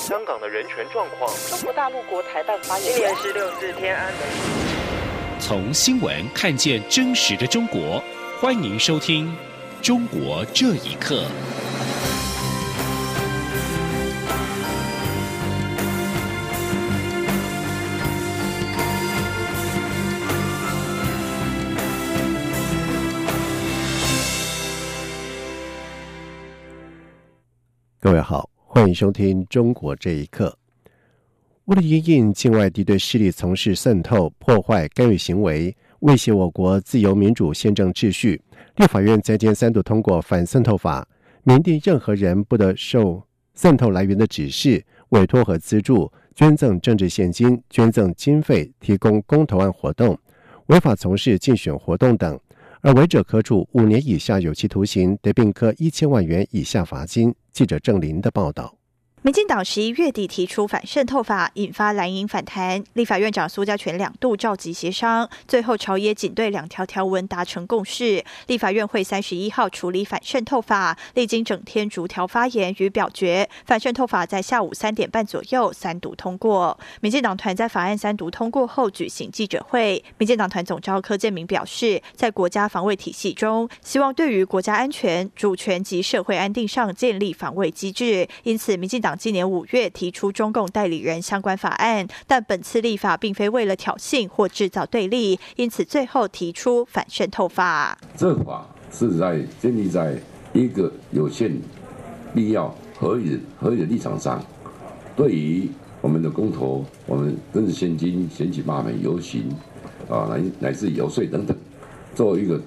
香港的人权状况。中国大陆国台办发言今年十六是天安门。从新闻看见真实的中国，欢迎收听《中国这一刻》。各位好，欢迎收听《中国这一刻》。为了应应境外敌对势力从事渗透、破坏、干预行为，威胁我国自由民主宪政秩序，立法院在今三度通过反渗透法，明定任何人不得受渗透来源的指示、委托和资助、捐赠政治现金、捐赠经费、提供公投案活动、违法从事竞选活动等。而违者可处五年以下有期徒刑，得并科一千万元以下罚金。记者郑林的报道。民进党十一月底提出反渗透法，引发蓝营反弹。立法院长苏家全两度召集协商，最后朝野仅对两条条文达成共识。立法院会三十一号处理反渗透法，历经整天逐条发言与表决，反渗透法在下午三点半左右三读通过。民进党团在法案三读通过后举行记者会，民进党团总召柯建明表示，在国家防卫体系中，希望对于国家安全、主权及社会安定上建立防卫机制，因此民进党。今年五月提出中共代理人相关法案，但本次立法并非为了挑衅或制造对立，因此最后提出反渗透法。这法是在建立在一个有限、必要、合理、合理的立场上，对于我们的公投、我们政治现金、选举罢免、游行啊，乃乃至游说等等，作为一个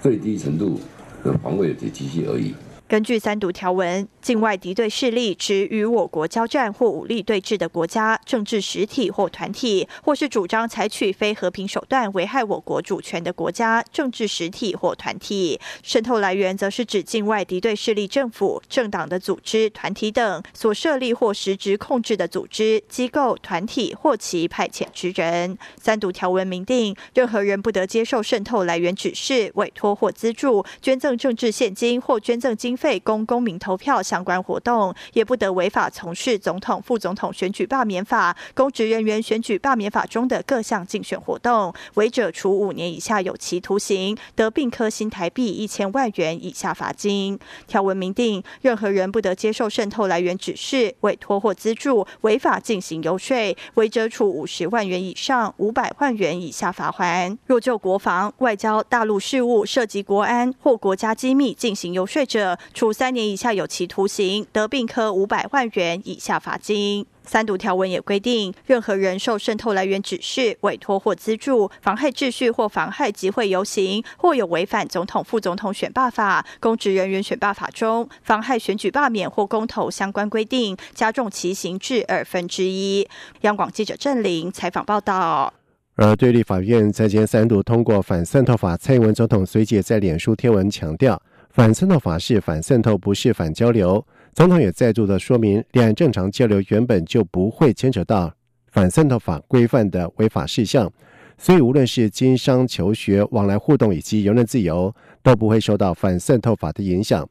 最低程度的防卫的体系而已。根据三读条文，境外敌对势力指与我国交战或武力对峙的国家、政治实体或团体，或是主张采取非和平手段危害我国主权的国家、政治实体或团体。渗透来源则是指境外敌对势力政府、政党的组织、团体等所设立或实质控制的组织、机构、团体或其派遣之人。三读条文明定，任何人不得接受渗透来源指示、委托或资助、捐赠政治现金或捐赠金经。费供公民投票相关活动，也不得违法从事总统、副总统选举罢免法、公职人员选举罢免法中的各项竞选活动，违者处五年以下有期徒刑，得并科新台币一千万元以下罚金。条文明定，任何人不得接受渗透来源指示、委托或资助，违法进行游说，违者处五十万元以上五百万元以下罚款。若就国防、外交、大陆事务涉及国安或国家机密进行游说者，处三年以下有期徒刑，得并科五百万元以下罚金。三读条文也规定，任何人受渗透来源指示、委托或资助，妨害秩序或妨害集会游行，或有违反总统、副总统选罢法、公职人员选罢法中妨害选举罢免或公投相关规定，加重其刑至二分之一。央广记者郑玲采访报道。而对立法院在今三读通过反渗透法，蔡英文总统随即在脸书贴文强调。反渗透法是反渗透，不是反交流。总统也再度的说明，两岸正常交流原本就不会牵扯到反渗透法规范的违法事项，所以无论是经商、求学、往来互动以及言论自由，都不会受到反渗透法的影响。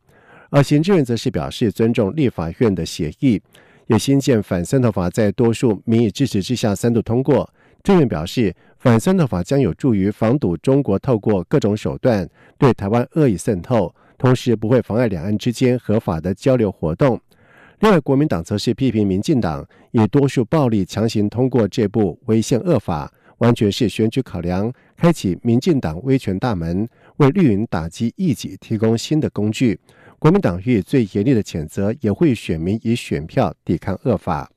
而行政院则是表示尊重立法院的协议，也新建反渗透法在多数民意支持之下三度通过。政院表示，反渗透法将有助于防堵中国透过各种手段对台湾恶意渗透。同时不会妨碍两岸之间合法的交流活动。另外，国民党则是批评民进党以多数暴力强行通过这部违宪恶法，完全是选举考量，开启民进党威权大门，为绿营打击异己提供新的工具。国民党予以最严厉的谴责，也会选民以选票抵抗恶法。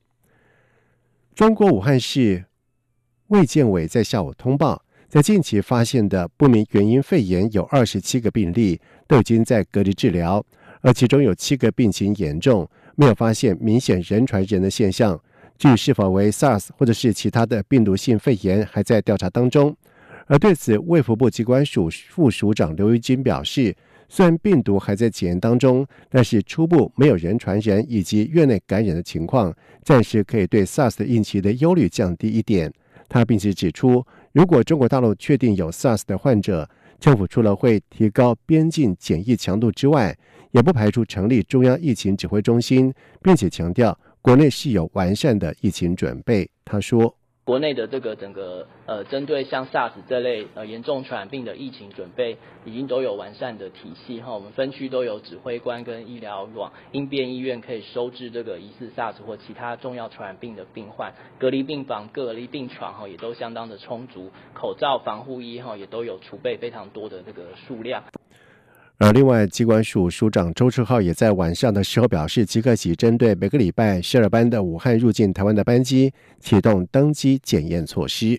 中国武汉市卫健委在下午通报。在近期发现的不明原因肺炎有二十七个病例，都已经在隔离治疗，而其中有七个病情严重，没有发现明显人传人的现象。至于是否为 SARS 或者是其他的病毒性肺炎，还在调查当中。而对此，卫福部机关署副署长刘玉金表示，虽然病毒还在检验当中，但是初步没有人传人以及院内感染的情况，暂时可以对 SARS 的应期的忧虑降低一点。他并且指出。如果中国大陆确定有 SARS 的患者，政府除了会提高边境检疫强度之外，也不排除成立中央疫情指挥中心，并且强调国内是有完善的疫情准备。他说。国内的这个整个呃，针对像 SARS 这类呃严重传染病的疫情准备，已经都有完善的体系哈。我们分区都有指挥官跟医疗网，应变医院可以收治这个疑似 SARS 或其他重要传染病的病患，隔离病房、隔离病床哈也都相当的充足，口罩、防护衣哈也都有储备非常多的这个数量。而另外，机关署署长周志浩也在晚上的时候表示，即刻起针对每个礼拜十二班的武汉入境台湾的班机启动登机检验措施。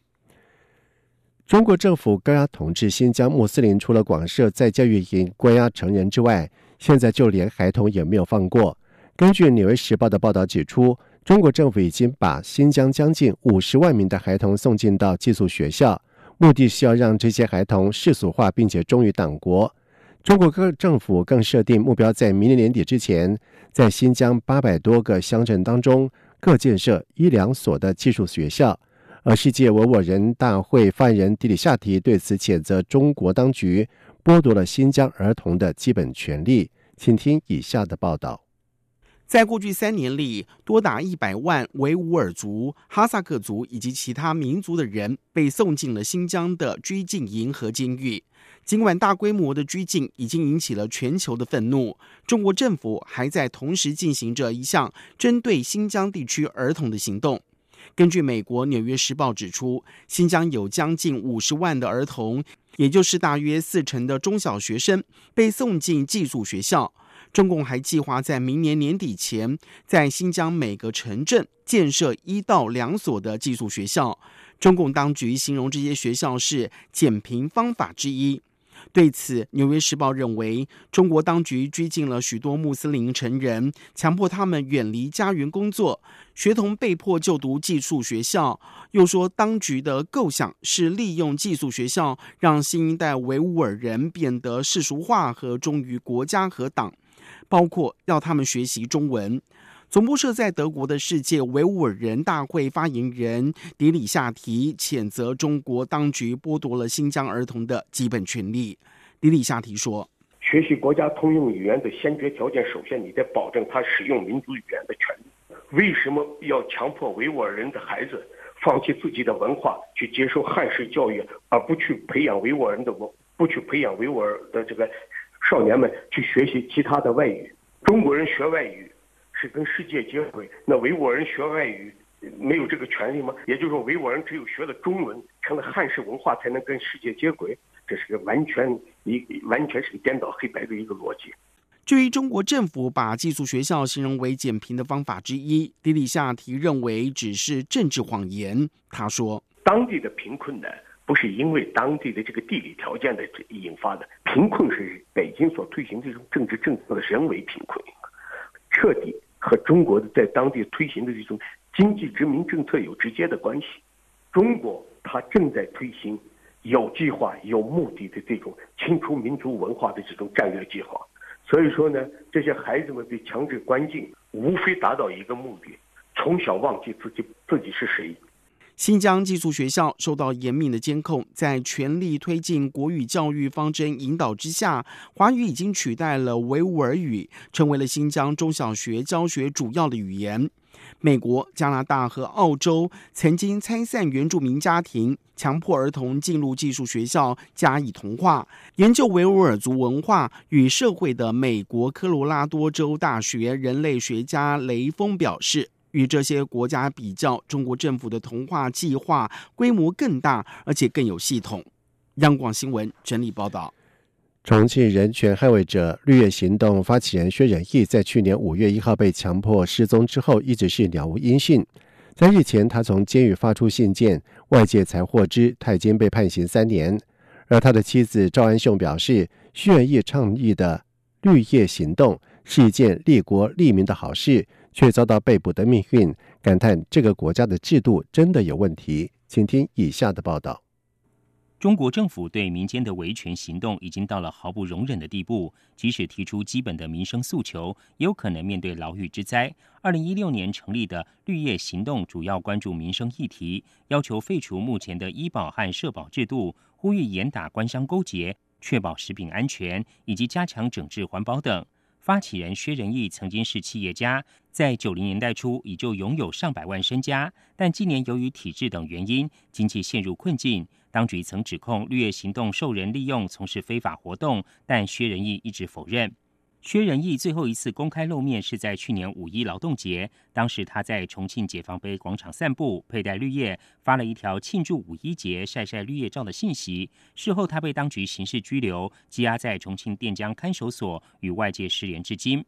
中国政府高压统治新疆穆斯林，除了广设在教育营关押成人之外，现在就连孩童也没有放过。根据《纽约时报》的报道指出，中国政府已经把新疆将近五十万名的孩童送进到寄宿学校，目的是要让这些孩童世俗化，并且忠于党国。中国各政府更设定目标，在明年年底之前，在新疆八百多个乡镇当中各建设一两所的技术学校。而世界维吾尔人大会发言人迪里夏提对此谴责中国当局剥夺了新疆儿童的基本权利。请听以下的报道：在过去三年里，多达一百万维吾尔族、哈萨克族以及其他民族的人被送进了新疆的拘禁营和监狱。尽管大规模的拘禁已经引起了全球的愤怒，中国政府还在同时进行着一项针对新疆地区儿童的行动。根据美国《纽约时报》指出，新疆有将近五十万的儿童，也就是大约四成的中小学生被送进寄宿学校。中共还计划在明年年底前，在新疆每个城镇建设一到两所的寄宿学校。中共当局形容这些学校是减贫方法之一。对此，《纽约时报》认为，中国当局拘禁了许多穆斯林成人，强迫他们远离家园工作，学童被迫就读寄宿学校。又说，当局的构想是利用寄宿学校，让新一代维吾尔人变得世俗化和忠于国家和党，包括要他们学习中文。总部设在德国的世界维吾尔人大会发言人迪里夏提谴责中国当局剥夺了新疆儿童的基本权利。迪里夏提说：“学习国家通用语言的先决条件，首先你得保证他使用民族语言的权利。为什么要强迫维吾尔人的孩子放弃自己的文化，去接受汉式教育，而不去培养维吾尔人的文，不去培养维吾尔的这个少年们去学习其他的外语？中国人学外语。”是跟世界接轨，那维吾尔人学外语没有这个权利吗？也就是说，维吾尔人只有学了中文，成了汉式文化，才能跟世界接轨。这是个完全一完全是个颠倒黑白的一个逻辑。至于中国政府把寄宿学校形容为减贫的方法之一，迪里夏提认为只是政治谎言。他说：“当地的贫困呢，不是因为当地的这个地理条件的引发的，贫困是北京所推行这种政治政策的人为贫困，彻底。”和中国的在当地推行的这种经济殖民政策有直接的关系。中国它正在推行有计划、有目的的这种清除民族文化的这种战略计划。所以说呢，这些孩子们被强制关禁，无非达到一个目的：从小忘记自己自己是谁。新疆寄宿学校受到严密的监控，在全力推进国语教育方针引导之下，华语已经取代了维吾尔语，成为了新疆中小学教学主要的语言。美国、加拿大和澳洲曾经拆散原住民家庭，强迫儿童进入寄宿学校加以同化。研究维吾尔族文化与社会的美国科罗拉多州大学人类学家雷锋表示。与这些国家比较，中国政府的同化计划规模更大，而且更有系统。央广新闻整理报道：重庆人权捍卫者绿叶行动发起人薛仁义，在去年五月一号被强迫失踪之后，一直是了无音讯。在日前，他从监狱发出信件，外界才获知他已经被判刑三年。而他的妻子赵安秀表示，薛仁义倡议的绿叶行动是一件利国利民的好事。却遭到被捕的命运，感叹这个国家的制度真的有问题。请听以下的报道：中国政府对民间的维权行动已经到了毫不容忍的地步，即使提出基本的民生诉求，也有可能面对牢狱之灾。二零一六年成立的绿叶行动主要关注民生议题，要求废除目前的医保和社保制度，呼吁严打官商勾结，确保食品安全，以及加强整治环保等。发起人薛仁义曾经是企业家，在九零年代初已就拥有上百万身家，但今年由于体制等原因，经济陷入困境。当局曾指控绿叶行动受人利用从事非法活动，但薛仁义一直否认。薛仁义最后一次公开露面是在去年五一劳动节，当时他在重庆解放碑广场散步，佩戴绿叶，发了一条庆祝五一节、晒晒绿叶照的信息。事后他被当局刑事拘留，羁押在重庆垫江看守所，与外界失联至今。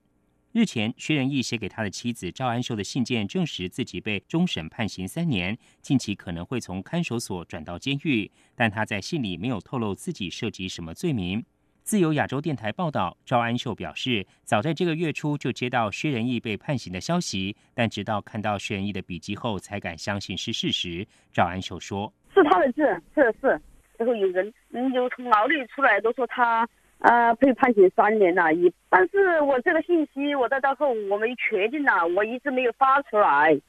日前，薛仁义写给他的妻子赵安秀的信件证实自己被终审判刑三年，近期可能会从看守所转到监狱，但他在信里没有透露自己涉及什么罪名。自由亚洲电台报道，赵安秀表示，早在这个月初就接到薛仁义被判刑的消息，但直到看到薛仁义的笔迹后，才敢相信是事实。赵安秀说：“是他的字，是是。然后有人嗯，有从牢里出来都说他呃被判刑三年了，一但是我这个信息我到到后我没确定了，我一直没有发出来。”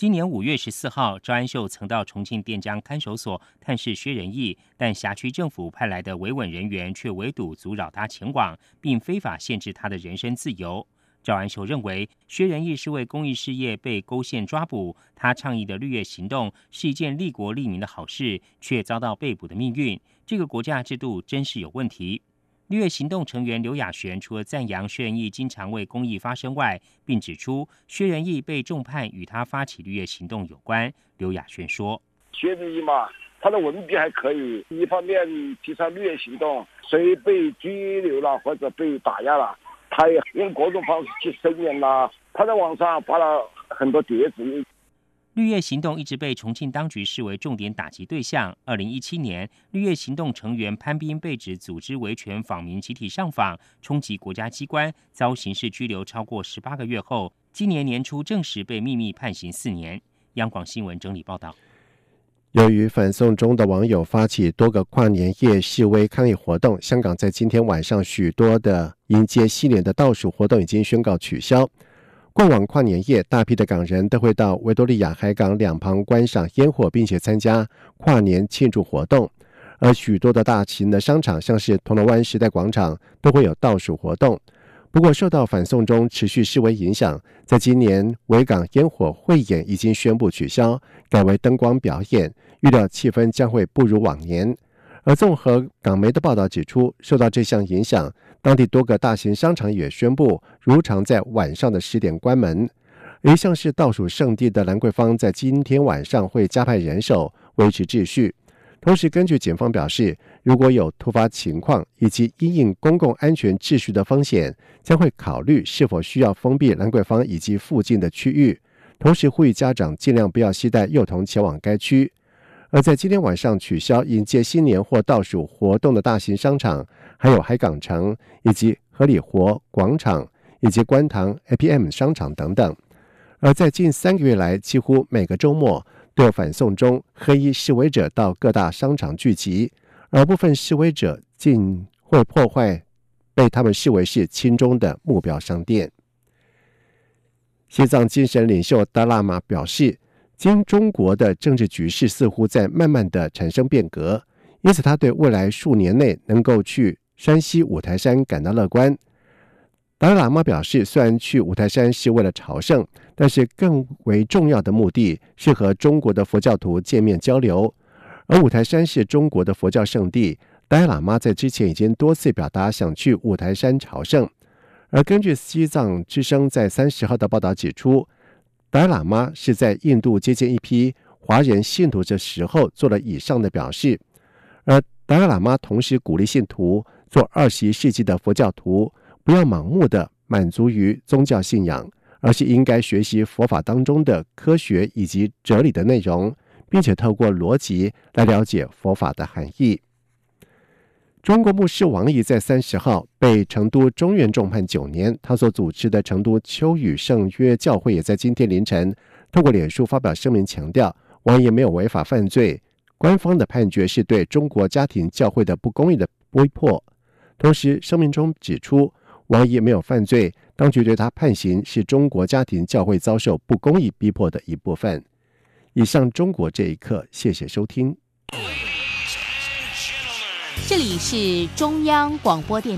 今年五月十四号，赵安秀曾到重庆垫江看守所探视薛仁义，但辖区政府派来的维稳人员却围堵阻扰他前往，并非法限制他的人身自由。赵安秀认为，薛仁义是为公益事业被勾线抓捕，他倡议的绿叶行动是一件利国利民的好事，却遭到被捕的命运，这个国家制度真是有问题。绿叶行动成员刘雅璇除了赞扬薛仁义经常为公益发声外，并指出薛仁义被重判与他发起绿叶行动有关。刘雅璇说：“薛仁义嘛，他的文笔还可以，一方面提倡绿叶行动，谁被拘留了或者被打压了，他也用各种方式去声援啦。他在网上发了很多帖子。”绿叶行动一直被重庆当局视为重点打击对象。二零一七年，绿叶行动成员潘斌被指组织维权访民集体上访，冲击国家机关，遭刑事拘留超过十八个月后，今年年初正式被秘密判刑四年。央广新闻整理报道。由于反送中的网友发起多个跨年夜示威抗议活动，香港在今天晚上许多的迎接新年的倒数活动已经宣告取消。过往跨年夜，大批的港人都会到维多利亚海港两旁观赏烟火，并且参加跨年庆祝活动。而许多的大型的商场，像是铜锣湾时代广场，都会有倒数活动。不过，受到反送中持续示威影响，在今年维港烟火汇演已经宣布取消，改为灯光表演，预料气氛将会不如往年。而综合港媒的报道指出，受到这项影响。当地多个大型商场也宣布如常在晚上的十点关门。一向是倒数圣地的兰桂坊，在今天晚上会加派人手维持秩序。同时，根据警方表示，如果有突发情况以及因应公共安全秩序的风险，将会考虑是否需要封闭兰桂坊以及附近的区域。同时，呼吁家长尽量不要携带幼童前往该区。而在今天晚上取消迎接新年或倒数活动的大型商场。还有海港城以及合理活广场以及观塘 APM 商场等等，而在近三个月来，几乎每个周末都有反送中黑衣示威者到各大商场聚集，而部分示威者竟会破坏被他们视为是亲中的目标商店。西藏精神领袖达拉玛表示，今中国的政治局势似乎在慢慢的产生变革，因此他对未来数年内能够去。山西五台山感到乐观。达赖喇嘛表示，虽然去五台山是为了朝圣，但是更为重要的目的是和中国的佛教徒见面交流。而五台山是中国的佛教圣地，达赖喇嘛在之前已经多次表达想去五台山朝圣。而根据西藏之声在三十号的报道指出，达赖喇嘛是在印度接见一批华人信徒的时候做了以上的表示。而达赖喇嘛同时鼓励信徒。做二十一世纪的佛教徒，不要盲目的满足于宗教信仰，而是应该学习佛法当中的科学以及哲理的内容，并且透过逻辑来了解佛法的含义。中国牧师王毅在三十号被成都中院重判九年，他所组织的成都秋雨圣约教会也在今天凌晨透过脸书发表声明，强调王毅没有违法犯罪，官方的判决是对中国家庭教会的不公义的逼迫。同时，声明中指出，王毅没有犯罪，当局对他判刑是中国家庭教会遭受不公义逼迫的一部分。以上，中国这一刻，谢谢收听。这里是中央广播电。